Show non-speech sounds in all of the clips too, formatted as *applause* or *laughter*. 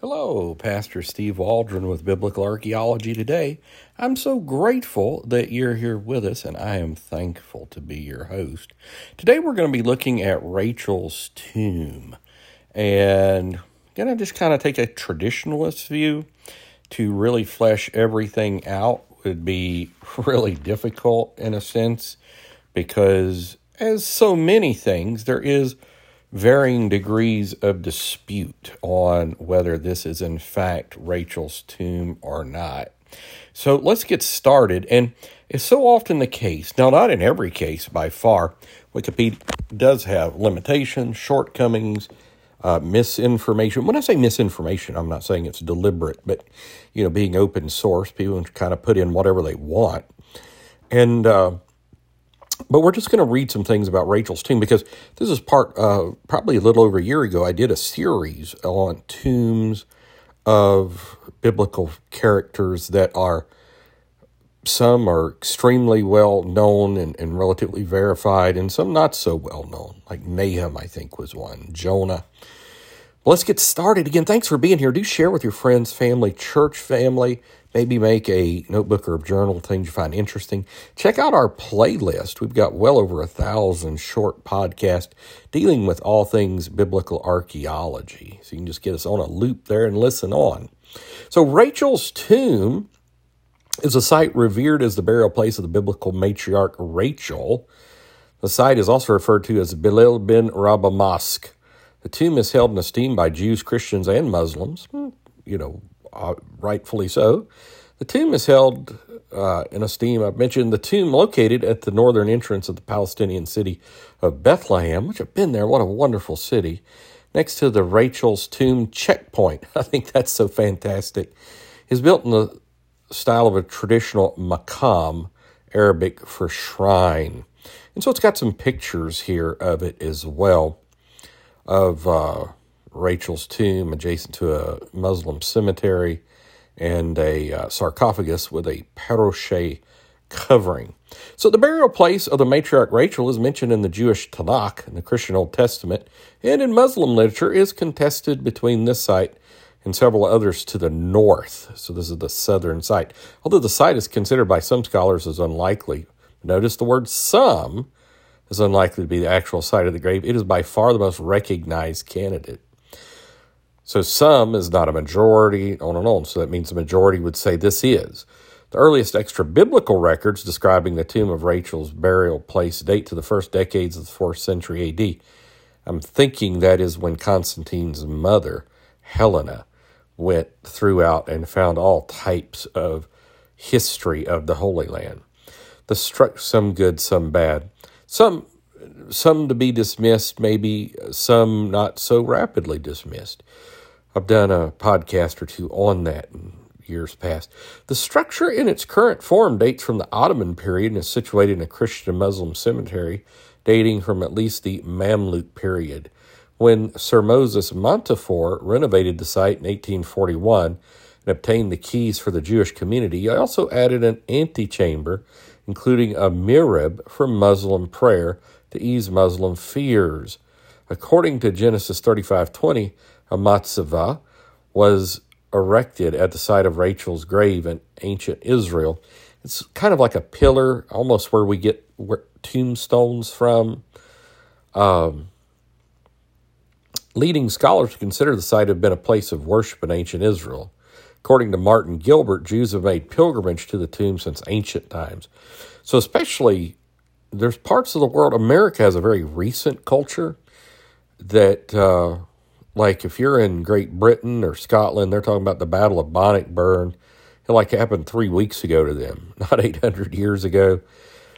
Hello, Pastor Steve Waldron with Biblical Archaeology today. I'm so grateful that you're here with us, and I am thankful to be your host. Today, we're going to be looking at Rachel's tomb, and going to just kind of take a traditionalist view to really flesh everything out would be *laughs* really difficult in a sense because, as so many things, there is varying degrees of dispute on whether this is in fact Rachel's tomb or not. So let's get started. And it's so often the case, now, not in every case by far, Wikipedia does have limitations, shortcomings, uh, misinformation. When I say misinformation, I'm not saying it's deliberate, but you know, being open source, people kind of put in whatever they want. And uh, but we're just going to read some things about Rachel's tomb because this is part, uh, probably a little over a year ago, I did a series on tombs of biblical characters that are, some are extremely well known and, and relatively verified, and some not so well known, like Nahum, I think, was one, Jonah. Let's get started again. Thanks for being here. Do share with your friends, family, church family Maybe make a notebook or a journal, things you find interesting. Check out our playlist. We've got well over a thousand short podcasts dealing with all things biblical archaeology. So you can just get us on a loop there and listen on. So Rachel's tomb is a site revered as the burial place of the biblical matriarch Rachel. The site is also referred to as Bilal bin Rabah Mosque. The tomb is held in esteem by Jews, Christians, and Muslims. Hmm, you know, uh, rightfully so. The tomb is held uh, in esteem. I've mentioned the tomb located at the northern entrance of the Palestinian city of Bethlehem, which I've been there. What a wonderful city. Next to the Rachel's Tomb checkpoint. *laughs* I think that's so fantastic. Is built in the style of a traditional maqam, Arabic for shrine. And so it's got some pictures here of it as well, of uh, Rachel's tomb adjacent to a Muslim cemetery and a uh, sarcophagus with a paroche covering. So, the burial place of the matriarch Rachel is mentioned in the Jewish Tanakh, in the Christian Old Testament, and in Muslim literature is contested between this site and several others to the north. So, this is the southern site. Although the site is considered by some scholars as unlikely. Notice the word some is unlikely to be the actual site of the grave. It is by far the most recognized candidate. So some is not a majority, on and on. So that means the majority would say this is. The earliest extra biblical records describing the tomb of Rachel's burial place date to the first decades of the fourth century AD. I'm thinking that is when Constantine's mother, Helena, went throughout and found all types of history of the Holy Land. The struck some good, some bad. Some some to be dismissed, maybe uh, some not so rapidly dismissed. I've done a podcast or two on that in years past. The structure in its current form dates from the Ottoman period and is situated in a Christian Muslim cemetery dating from at least the Mamluk period. When Sir Moses Montefiore renovated the site in 1841 and obtained the keys for the Jewish community, he also added an antechamber, including a mihrab for Muslim prayer to ease Muslim fears. According to Genesis 35:20, a matzava was erected at the site of Rachel's grave in ancient Israel. It's kind of like a pillar, almost where we get tombstones from. Um, leading scholars consider the site to have been a place of worship in ancient Israel. According to Martin Gilbert, Jews have made pilgrimage to the tomb since ancient times. So, especially, there's parts of the world, America has a very recent culture that uh, like if you're in Great Britain or Scotland, they're talking about the Battle of Bannockburn. It like happened three weeks ago to them, *laughs* not 800 years ago.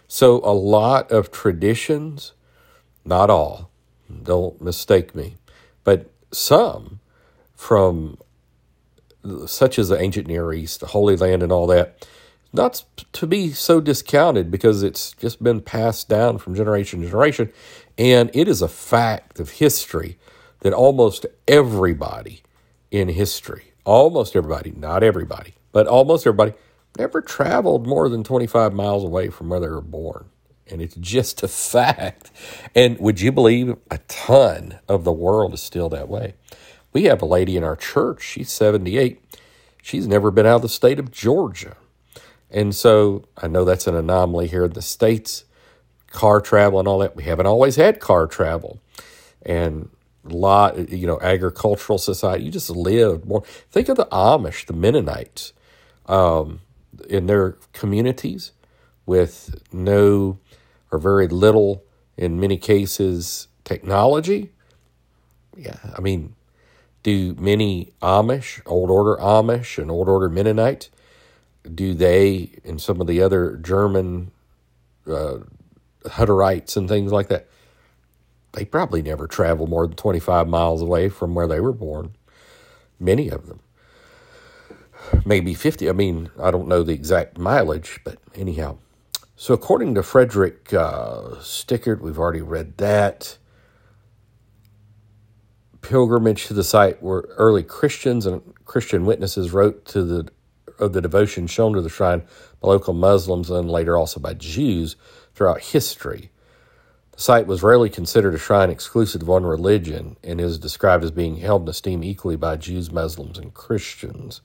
So a lot of traditions, not all, don't mistake me, but some from such as the ancient Near East, the Holy Land, and all that, not to be so discounted because it's just been passed down from generation to generation. And it is a fact of history that almost everybody in history, almost everybody, not everybody, but almost everybody, never traveled more than 25 miles away from where they were born. And it's just a fact. And would you believe a ton of the world is still that way? We have a lady in our church, she's 78. She's never been out of the state of Georgia. And so I know that's an anomaly here in the States, car travel and all that. We haven't always had car travel. And lot, you know, agricultural society, you just lived more. Think of the Amish, the Mennonites, um, in their communities with no or very little, in many cases, technology. Yeah, I mean, do many Amish, Old Order Amish and Old Order Mennonite, do they and some of the other German uh, Hutterites and things like that, they probably never travel more than 25 miles away from where they were born. Many of them. Maybe 50. I mean, I don't know the exact mileage, but anyhow. So, according to Frederick uh, Strickert, we've already read that. Pilgrimage to the site where early Christians and Christian witnesses wrote to the of the devotion shown to the shrine by local Muslims and later also by Jews throughout history. The site was rarely considered a shrine exclusive to one religion and is described as being held in esteem equally by Jews, Muslims, and Christians.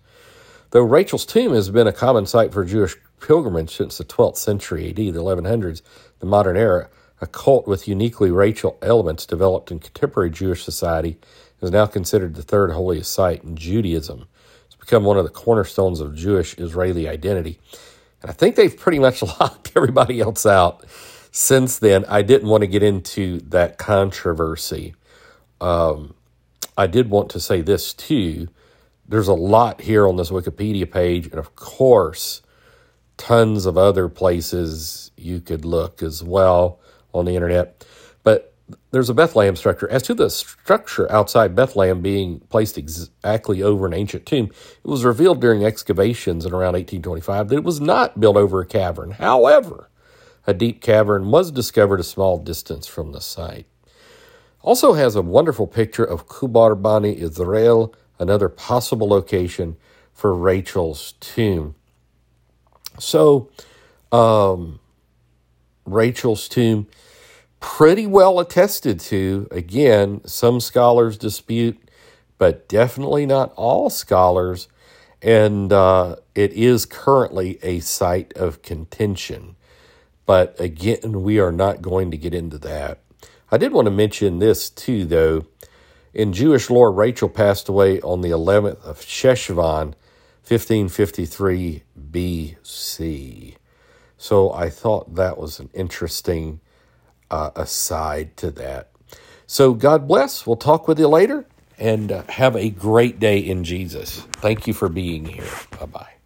Though Rachel's tomb has been a common site for Jewish pilgrimage since the 12th century AD, the 1100s, the modern era, a cult with uniquely Rachel elements developed in contemporary Jewish society is now considered the third holiest site in Judaism. It's become one of the cornerstones of Jewish Israeli identity. And I think they've pretty much *laughs* locked everybody else out since then, I didn't want to get into that controversy. Um, I did want to say this too. There's a lot here on this Wikipedia page, and of course, tons of other places you could look as well on the internet. But there's a Bethlehem structure. As to the structure outside Bethlehem being placed exactly over an ancient tomb, it was revealed during excavations in around 1825 that it was not built over a cavern. However, a deep cavern was discovered a small distance from the site. Also has a wonderful picture of Kubar Bani Israel, another possible location for Rachel's tomb. So, um, Rachel's tomb, pretty well attested to. Again, some scholars dispute, but definitely not all scholars. And uh, it is currently a site of contention. But again, we are not going to get into that. I did want to mention this too, though. In Jewish lore, Rachel passed away on the 11th of Sheshvan, 1553 BC. So I thought that was an interesting uh, aside to that. So God bless. We'll talk with you later and uh, have a great day in Jesus. Thank you for being here. Bye bye.